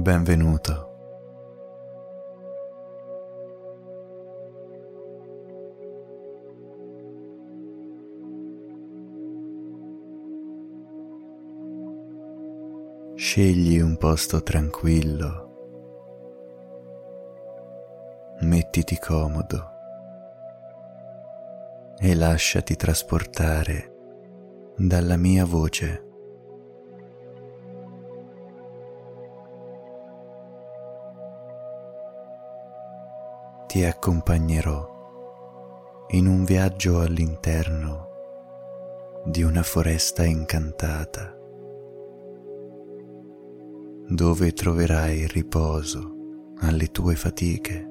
Benvenuto. Scegli un posto tranquillo, mettiti comodo e lasciati trasportare dalla mia voce. Ti accompagnerò in un viaggio all'interno di una foresta incantata dove troverai riposo alle tue fatiche.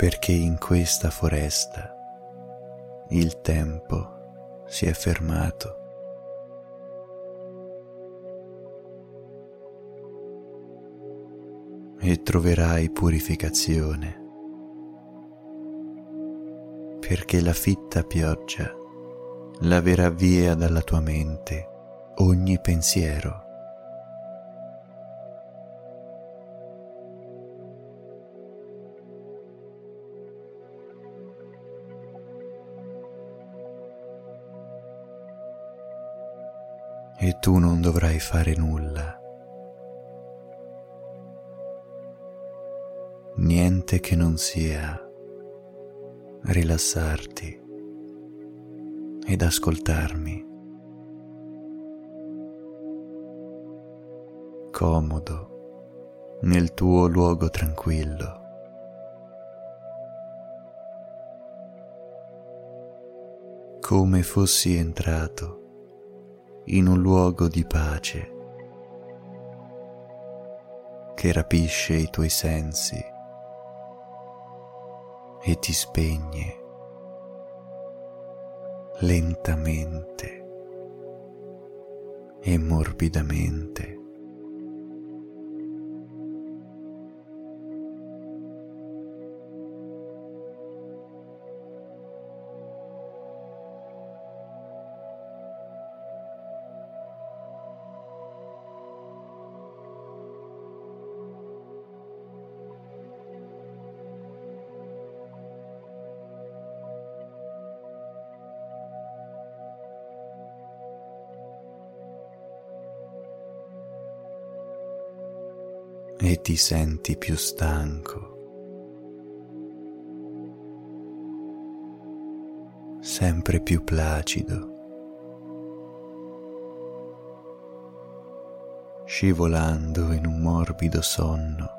Perché in questa foresta il tempo si è fermato. e troverai purificazione, perché la fitta pioggia laverà via dalla tua mente ogni pensiero. E tu non dovrai fare nulla niente che non sia rilassarti ed ascoltarmi comodo nel tuo luogo tranquillo. come fossi entrato in un luogo di pace che rapisce i tuoi sensi e ti spegne lentamente e morbidamente. Ti senti più stanco, sempre più placido, scivolando in un morbido sonno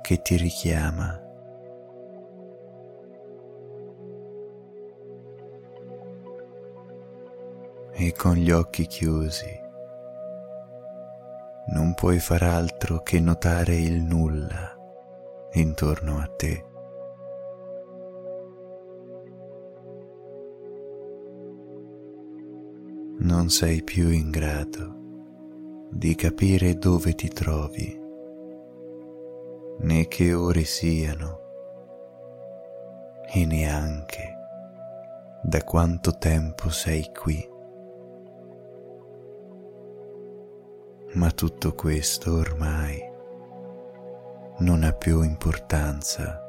che ti richiama. E con gli occhi chiusi non puoi far altro che notare il nulla intorno a te. Non sei più in grado di capire dove ti trovi, né che ore siano, e neanche da quanto tempo sei qui. Ma tutto questo ormai non ha più importanza.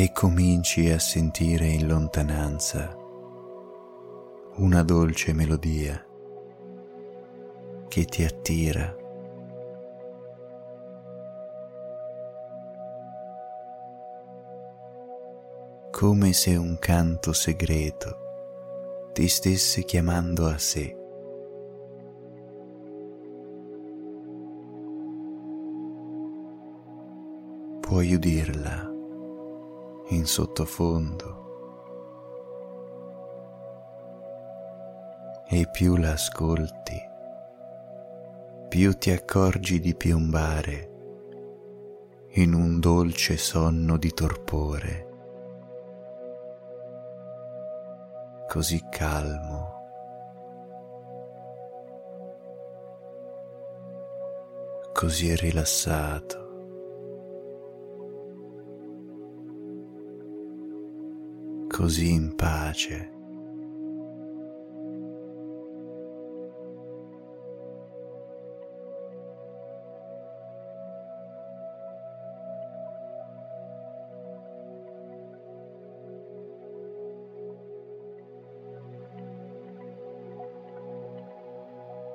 E cominci a sentire in lontananza una dolce melodia che ti attira. come se un canto segreto ti stesse chiamando a sé. puoi udirla in sottofondo e più la ascolti, più ti accorgi di piombare in un dolce sonno di torpore, così calmo. così rilassato. Così in pace.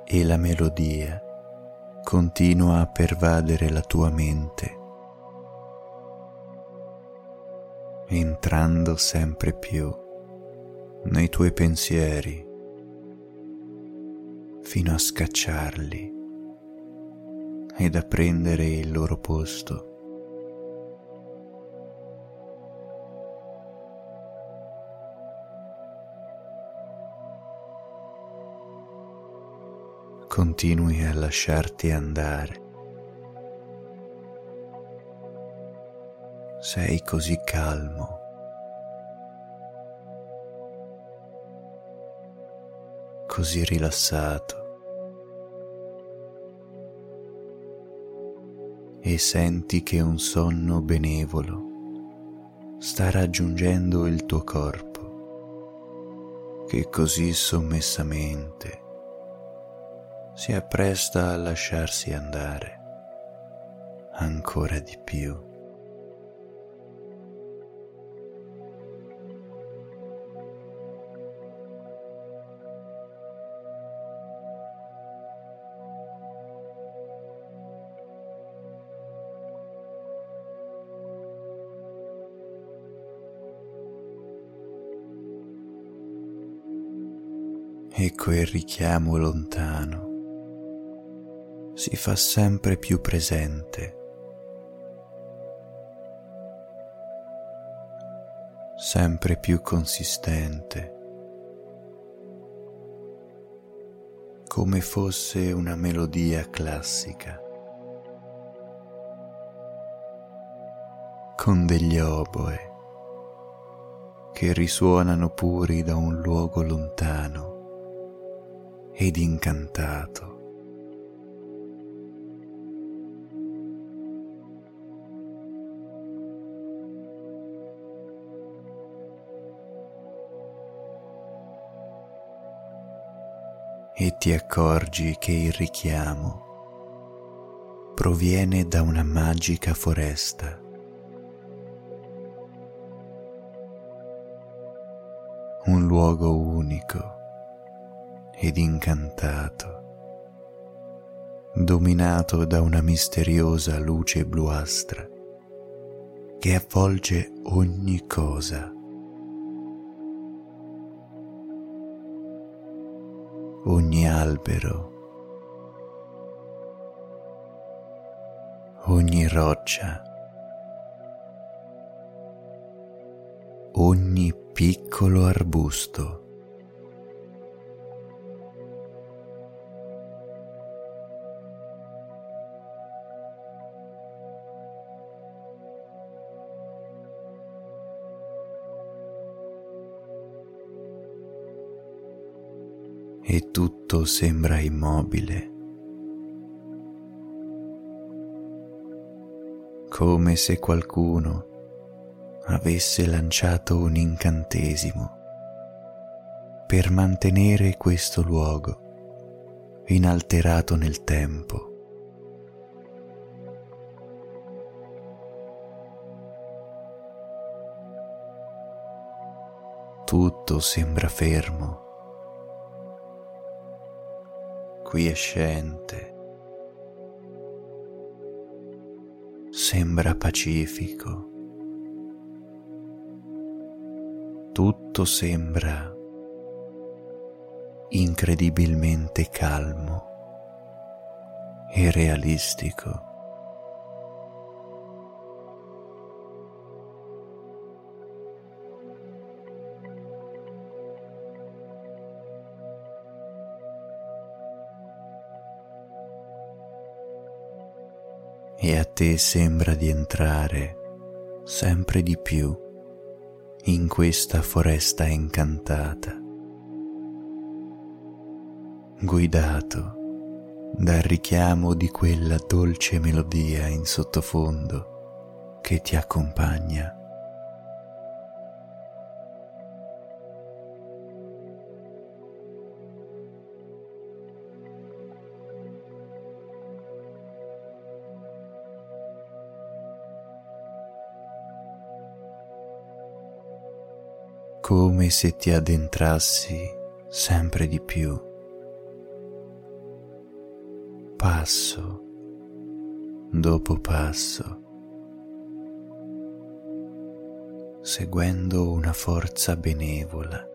E la melodia continua a pervadere la tua mente entrando sempre più nei tuoi pensieri fino a scacciarli ed a prendere il loro posto. Continui a lasciarti andare sei così calmo. così rilassato e senti che un sonno benevolo sta raggiungendo il tuo corpo che così sommessamente si appresta a lasciarsi andare ancora di più. E quel richiamo lontano. Si fa sempre più presente, sempre più consistente, come fosse una melodia classica, con degli oboe che risuonano puri da un luogo lontano ed incantato. E ti accorgi che il richiamo proviene da una magica foresta. Un luogo unico ed incantato, dominato da una misteriosa luce bluastra che avvolge ogni cosa. ogni albero, ogni roccia, ogni piccolo arbusto. E tutto sembra immobile, come se qualcuno avesse lanciato un incantesimo per mantenere questo luogo inalterato nel tempo. Tutto sembra fermo quiescente, sembra pacifico, tutto sembra incredibilmente calmo e realistico. E a te sembra di entrare sempre di più in questa foresta incantata, guidato dal richiamo di quella dolce melodia in sottofondo che ti accompagna. Come se ti addentrassi sempre di più, passo dopo passo, seguendo una forza benevola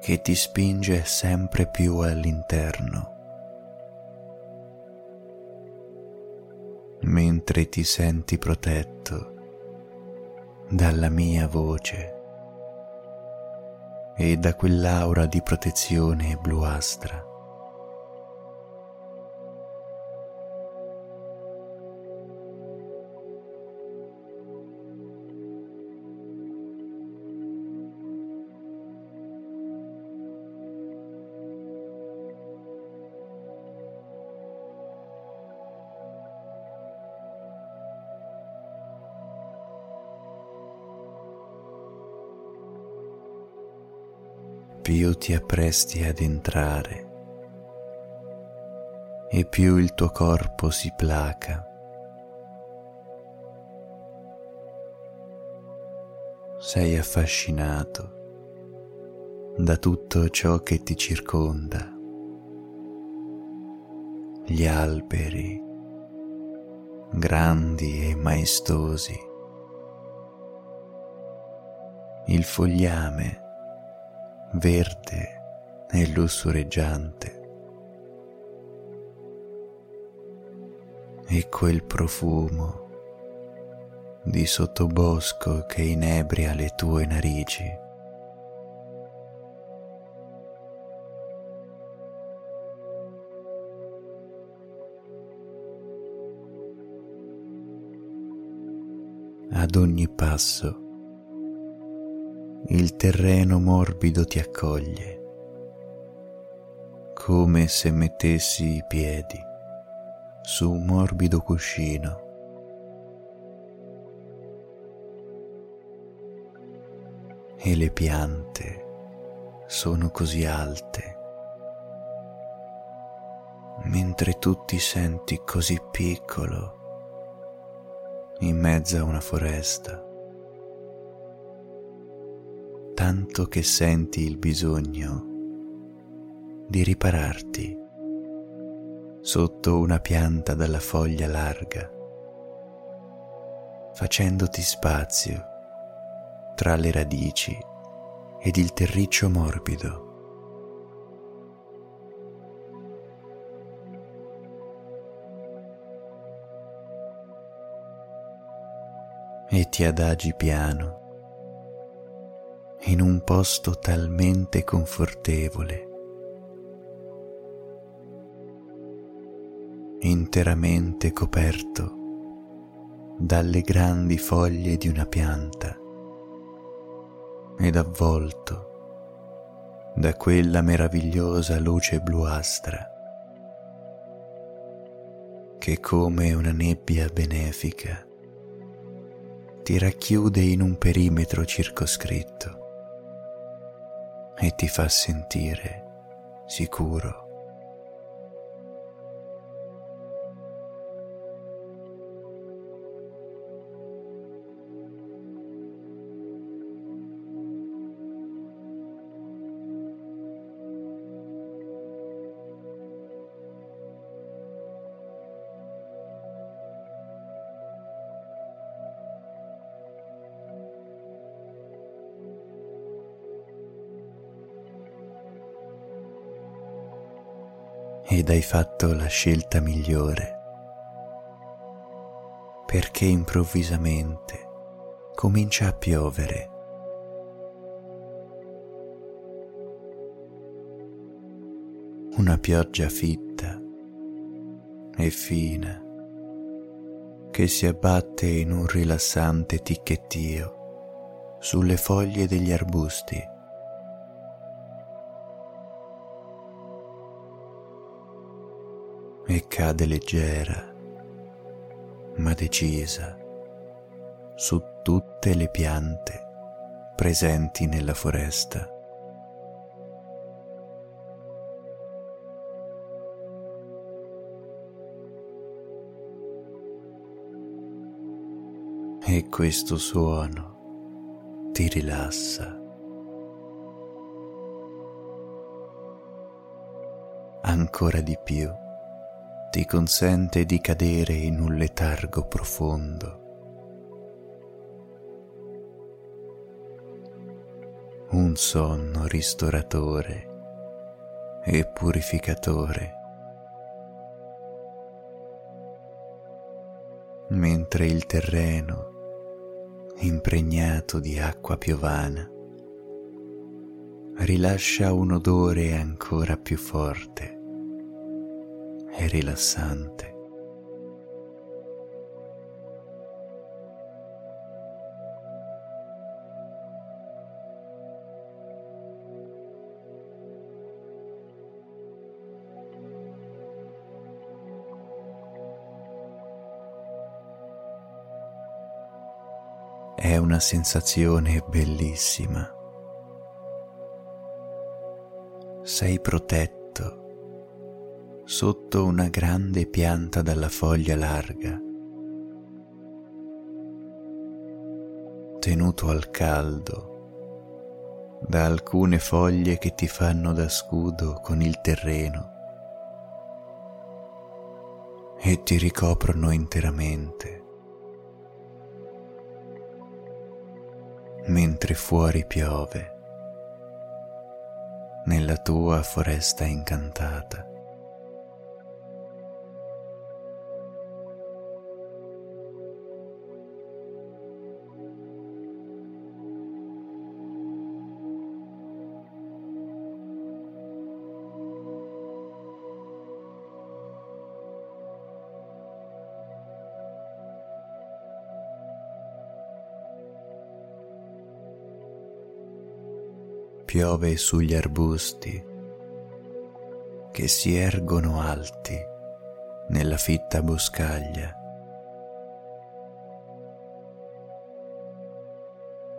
che ti spinge sempre più all'interno, mentre ti senti protetto dalla mia voce e da quell'aura di protezione bluastra. Ti appresti ad entrare. E più il tuo corpo si placa. Sei affascinato da tutto ciò che ti circonda, gli alberi grandi e maestosi, il fogliame verde e lussureggiante. E quel profumo di sottobosco che inebria le tue narici. Ad ogni passo il terreno morbido ti accoglie, come se mettessi i piedi su un morbido cuscino. E le piante sono così alte, mentre tu ti senti così piccolo in mezzo a una foresta tanto che senti il bisogno di ripararti sotto una pianta dalla foglia larga, facendoti spazio tra le radici ed il terriccio morbido. E ti adagi piano in un posto talmente confortevole, interamente coperto dalle grandi foglie di una pianta ed avvolto da quella meravigliosa luce bluastra che come una nebbia benefica ti racchiude in un perimetro circoscritto e ti fa sentire sicuro. Ed hai fatto la scelta migliore, perché improvvisamente comincia a piovere. Una pioggia fitta e fina che si abbatte in un rilassante ticchettio sulle foglie degli arbusti. E cade leggera, ma decisa, su tutte le piante presenti nella foresta. e questo suono ti rilassa. Ancora di più ti consente di cadere in un letargo profondo. Un sonno ristoratore e purificatore. mentre il terreno impregnato di acqua piovana, rilascia un odore ancora più forte e rilassante. è una sensazione bellissima. Sei protetto sotto una grande pianta dalla foglia larga, tenuto al caldo da alcune foglie che ti fanno da scudo con il terreno e ti ricoprono interamente. mentre fuori piove nella tua foresta incantata. Piove sugli arbusti che si ergono alti nella fitta boscaglia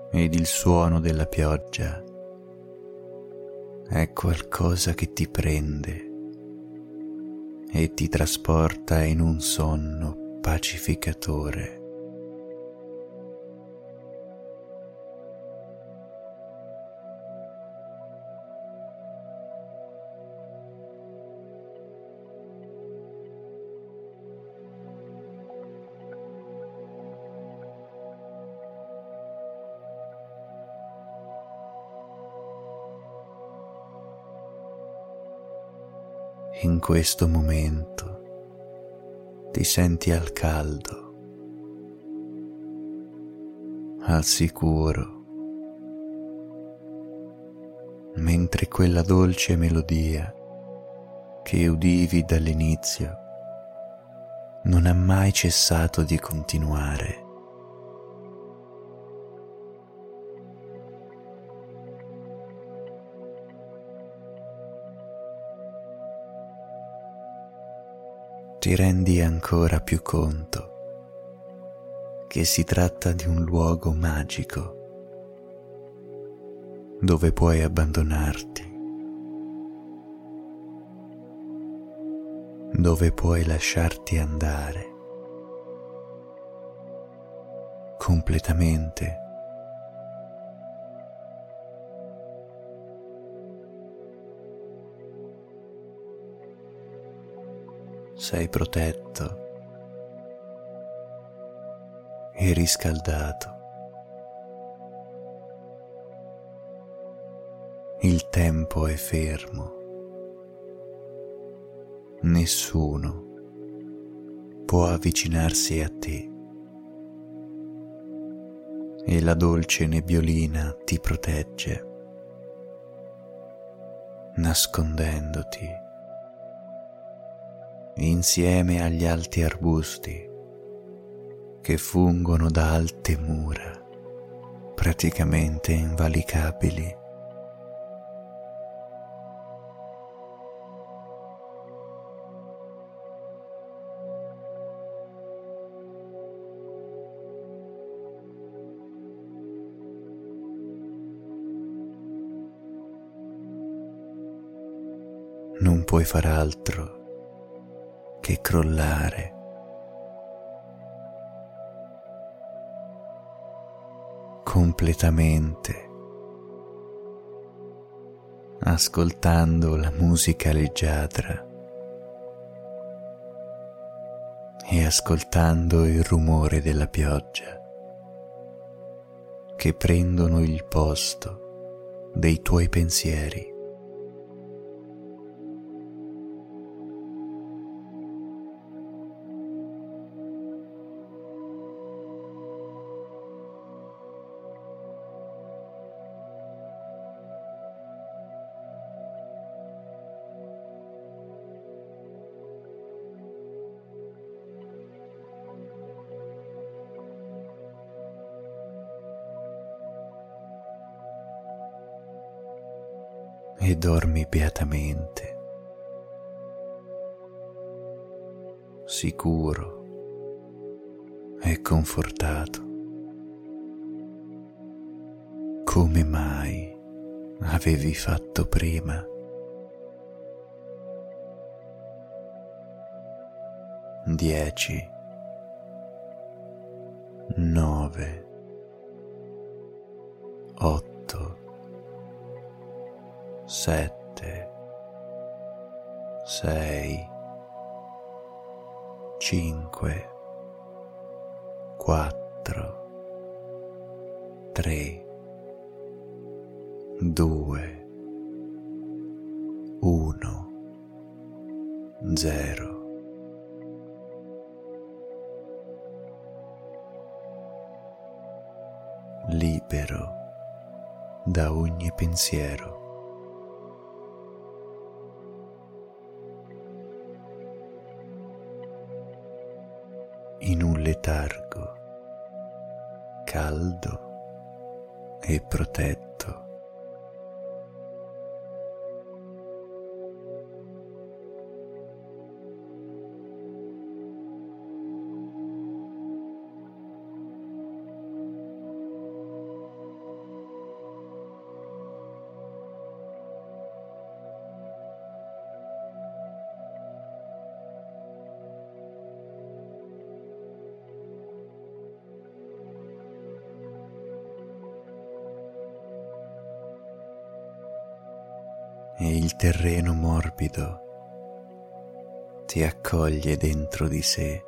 ed il suono della pioggia è qualcosa che ti prende e ti trasporta in un sonno pacificatore. In questo momento ti senti al caldo, al sicuro, mentre quella dolce melodia che udivi dall'inizio non ha mai cessato di continuare. Ti rendi ancora più conto che si tratta di un luogo magico dove puoi abbandonarti, dove puoi lasciarti andare completamente sei protetto e riscaldato. Il tempo è fermo. Nessuno può avvicinarsi a te e la dolce nebbiolina ti protegge, nascondendoti insieme agli alti arbusti che fungono da alte mura, praticamente invalicabili. non puoi far altro che crollare. completamente ascoltando la musica leggiadra e ascoltando il rumore della pioggia che prendono il posto dei tuoi pensieri. Dormi beatamente, sicuro e confortato, come mai avevi fatto prima. Dieci, nove, sette, sei, cinque, quattro, tre, due, uno, zero. libero da ogni pensiero. Letargo caldo e protetto. Terreno morbido ti accoglie dentro di sé.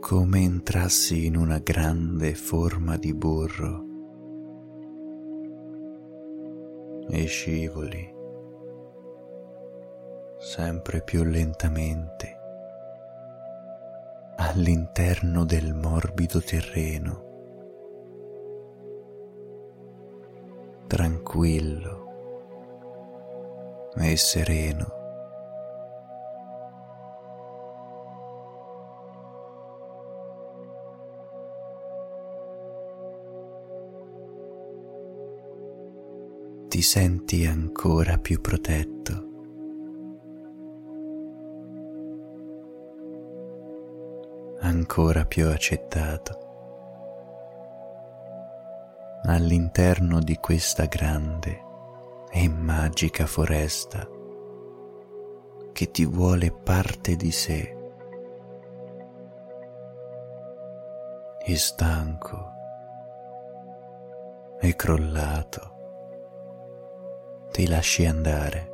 Come entrassi in una grande forma di burro e scivoli sempre più lentamente all'interno del morbido terreno tranquillo e sereno. Ti senti ancora più protetto. ancora più accettato all'interno di questa grande e magica foresta che ti vuole parte di sé. E stanco e crollato, ti lasci andare.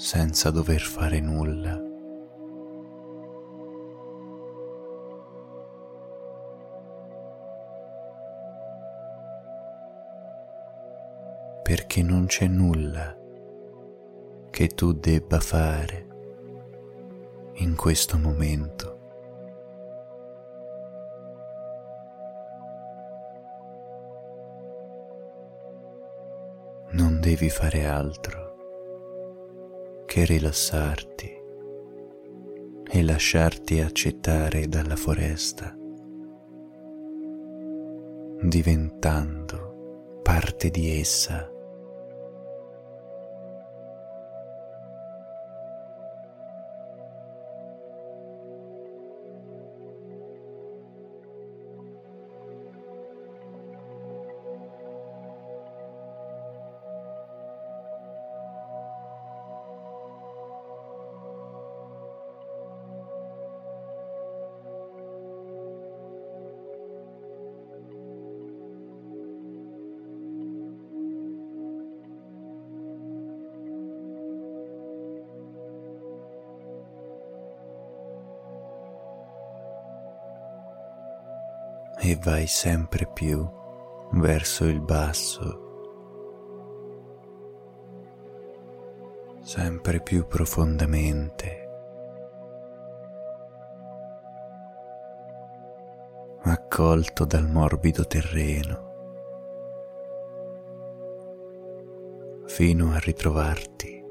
senza dover fare nulla. Perché non c'è nulla che tu debba fare in questo momento. Non devi fare altro che rilassarti e lasciarti accettare dalla foresta, diventando parte di essa. Vai sempre più verso il basso, sempre più profondamente, accolto dal morbido terreno, fino a ritrovarti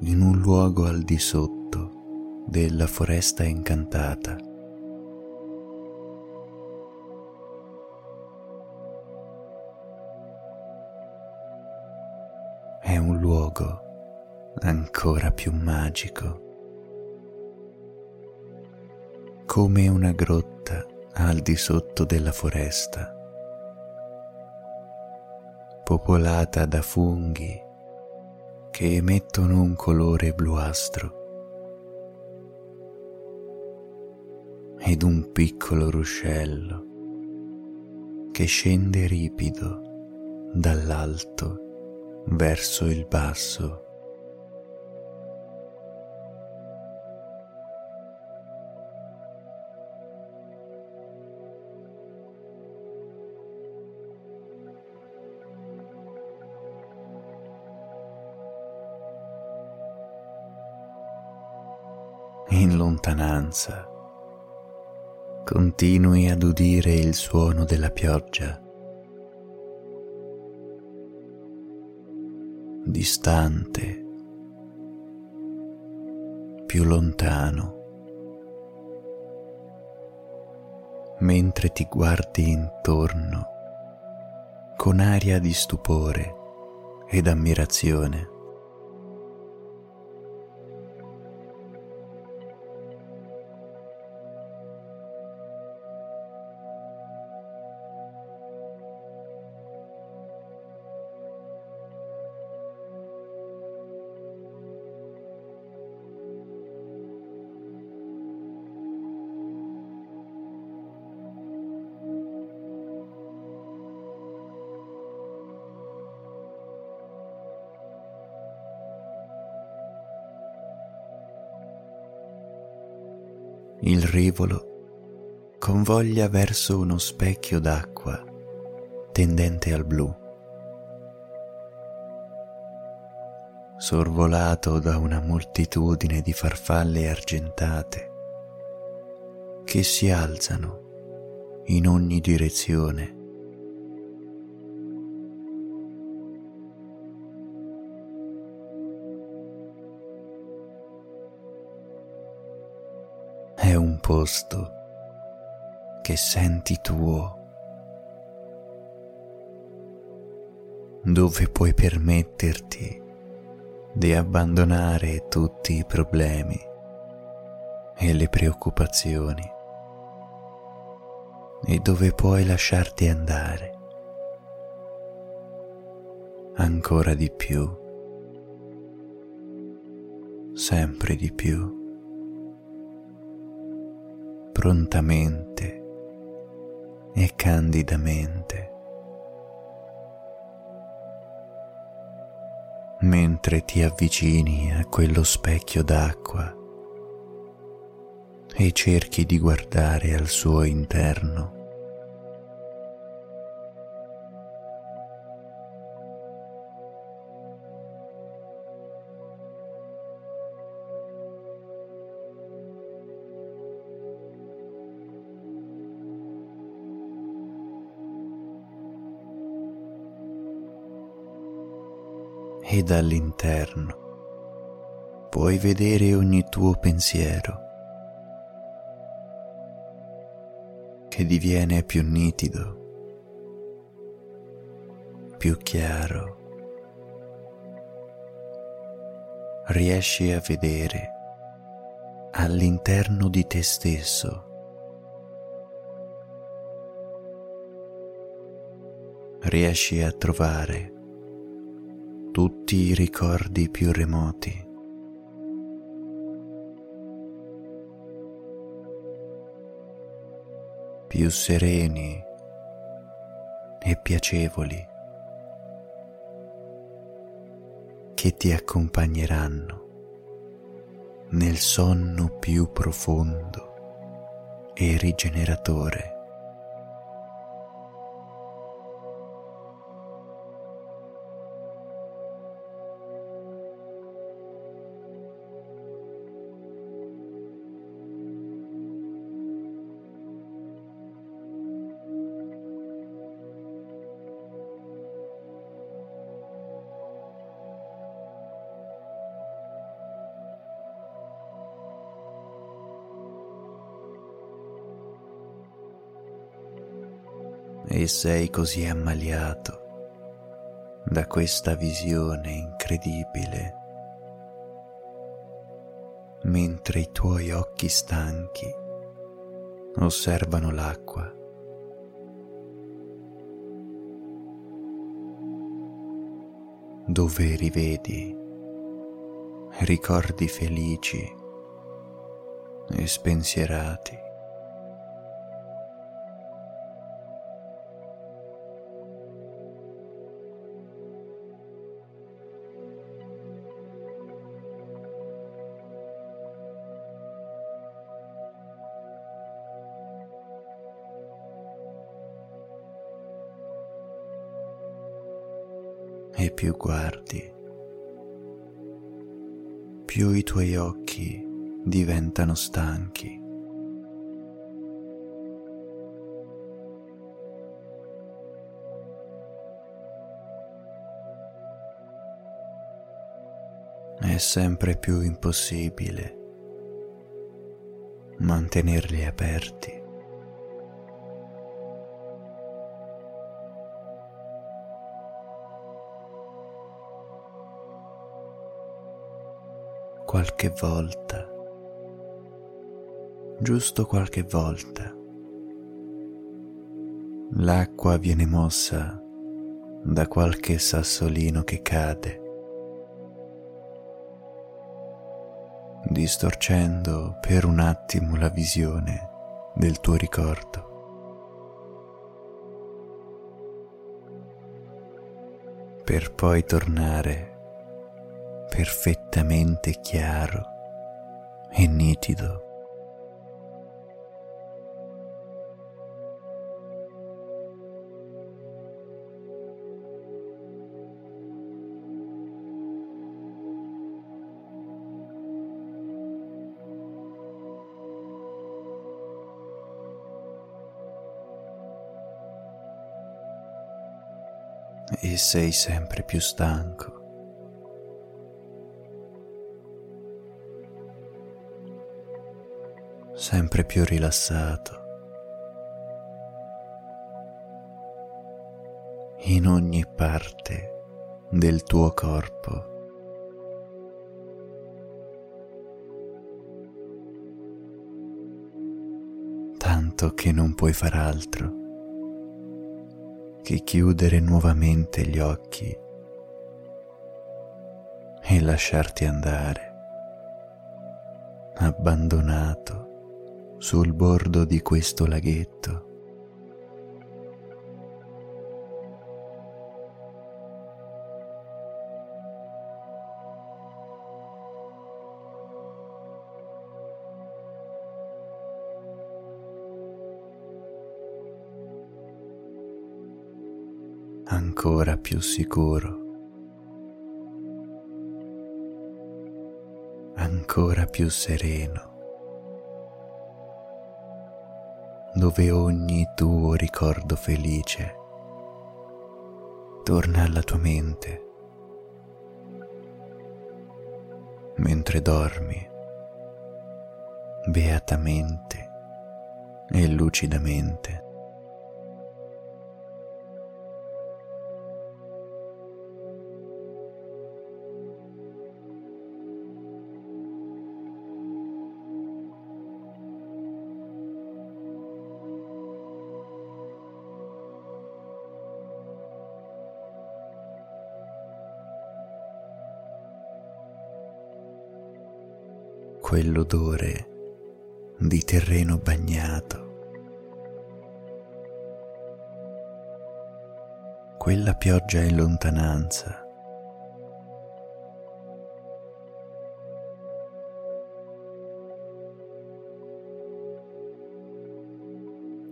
in un luogo al di sotto della foresta incantata luogo ancora più magico, come una grotta al di sotto della foresta, popolata da funghi che emettono un colore bluastro ed un piccolo ruscello che scende ripido dall'alto verso il basso. In lontananza continui ad udire il suono della pioggia distante, più lontano, mentre ti guardi intorno con aria di stupore ed ammirazione. Il rivolo convoglia verso uno specchio d'acqua tendente al blu, sorvolato da una moltitudine di farfalle argentate che si alzano in ogni direzione posto che senti tuo, dove puoi permetterti di abbandonare tutti i problemi e le preoccupazioni e dove puoi lasciarti andare ancora di più, sempre di più prontamente e candidamente. Mentre ti avvicini a quello specchio d'acqua e cerchi di guardare al suo interno. E dall'interno puoi vedere ogni tuo pensiero che diviene più nitido, più chiaro. Riesci a vedere all'interno di te stesso riesci a trovare tutti i ricordi più remoti. più sereni e piacevoli che ti accompagneranno nel sonno più profondo e rigeneratore. Sei così ammaliato da questa visione incredibile, mentre i tuoi occhi stanchi osservano l'acqua. dove rivedi ricordi felici e spensierati. Più guardi, più i tuoi occhi diventano stanchi. È sempre più impossibile mantenerli aperti. Qualche volta, giusto qualche volta, l'acqua viene mossa da qualche sassolino che cade, distorcendo per un attimo la visione del tuo ricordo. per poi tornare perfettamente chiaro e nitido. e sei sempre più stanco. Sempre più rilassato. in ogni parte del tuo corpo. Tanto che non puoi far altro che chiudere nuovamente gli occhi e lasciarti andare, abbandonato sul bordo di questo laghetto. ancora più sicuro, ancora più sereno. dove ogni tuo ricordo felice torna alla tua mente mentre dormi beatamente e lucidamente. Quell'odore di terreno bagnato, quella pioggia in lontananza.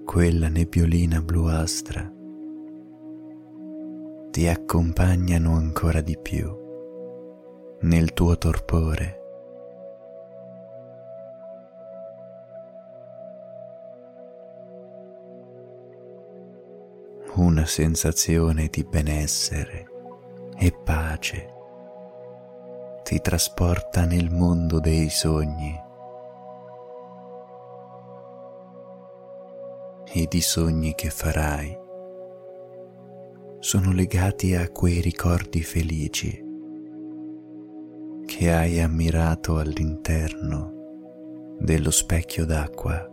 Quella nebbiolina bluastra ti accompagnano ancora di più nel tuo torpore. Una sensazione di benessere e pace ti trasporta nel mondo dei sogni ed i sogni che farai. Sono legati a quei ricordi felici che hai ammirato all'interno dello specchio d'acqua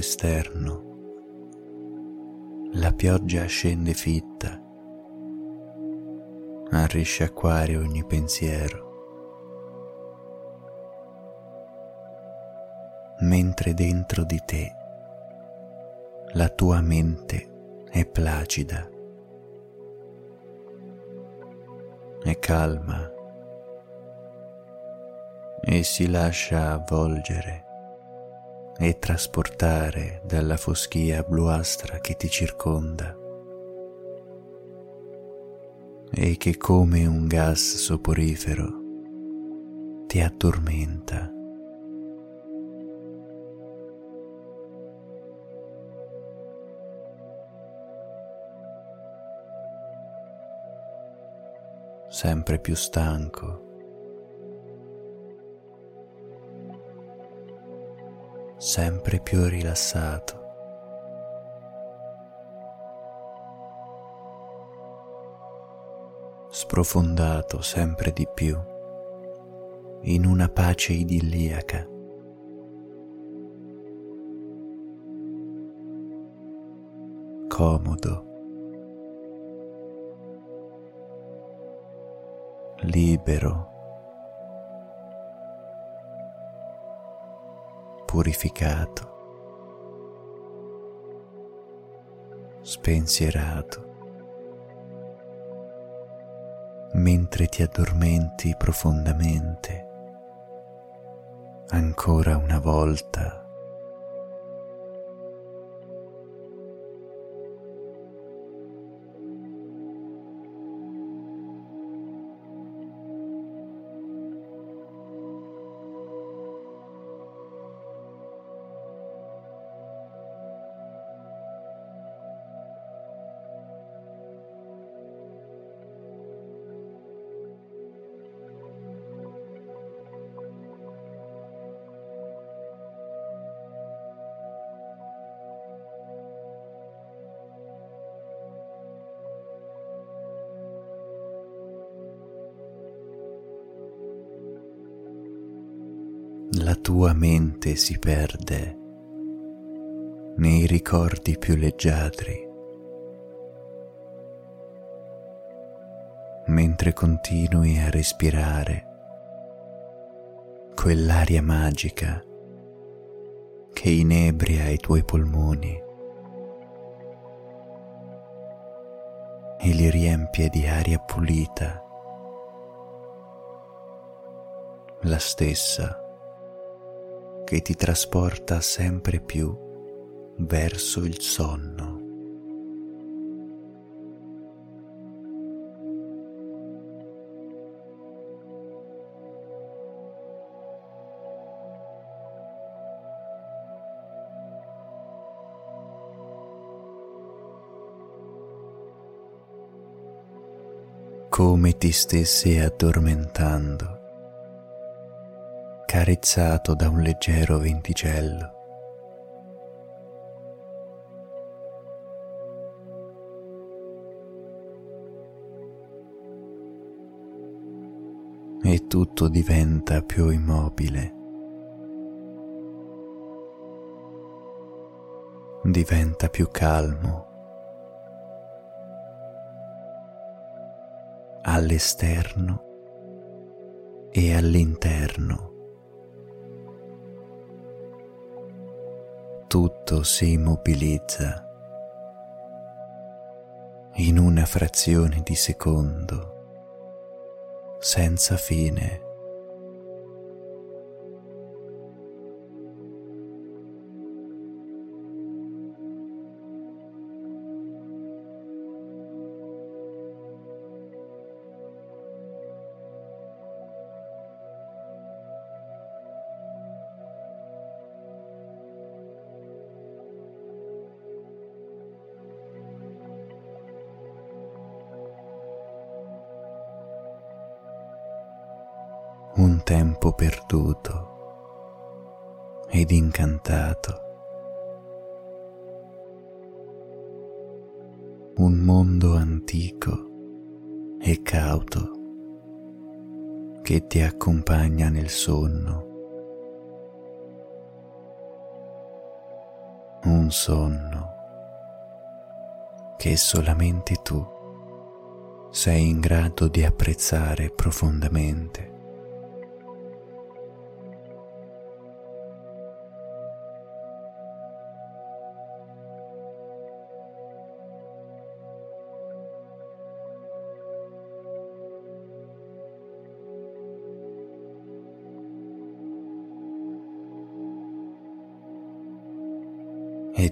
esterno. La pioggia scende fitta a risciacquare ogni pensiero, mentre dentro di te la tua mente è placida, è calma e si lascia avvolgere e trasportare dalla foschia bluastra che ti circonda e che come un gas soporifero ti addormenta. sempre più stanco sempre più rilassato. sprofondato sempre di più in una pace idilliaca. Comodo, libero purificato, spensierato, mentre ti addormenti profondamente, ancora una volta tua mente si perde nei ricordi più leggiadri, mentre continui a respirare quell'aria magica che inebria i tuoi polmoni e li riempie di aria pulita, la stessa che ti trasporta sempre più verso il sonno. come ti stessi addormentando, carezzato da un leggero venticello. E tutto diventa più immobile. Diventa più calmo. all'esterno e all'interno. Tutto si immobilizza in una frazione di secondo, senza fine. Tempo perduto ed incantato, un mondo antico e cauto che ti accompagna nel sonno, un sonno che solamente tu sei in grado di apprezzare profondamente.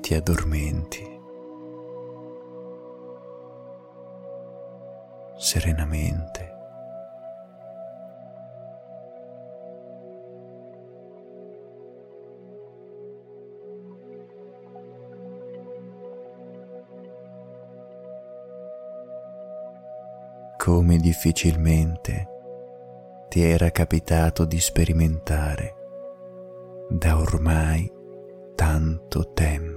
Ti addormenti serenamente. come difficilmente ti era capitato di sperimentare da ormai tanto tempo.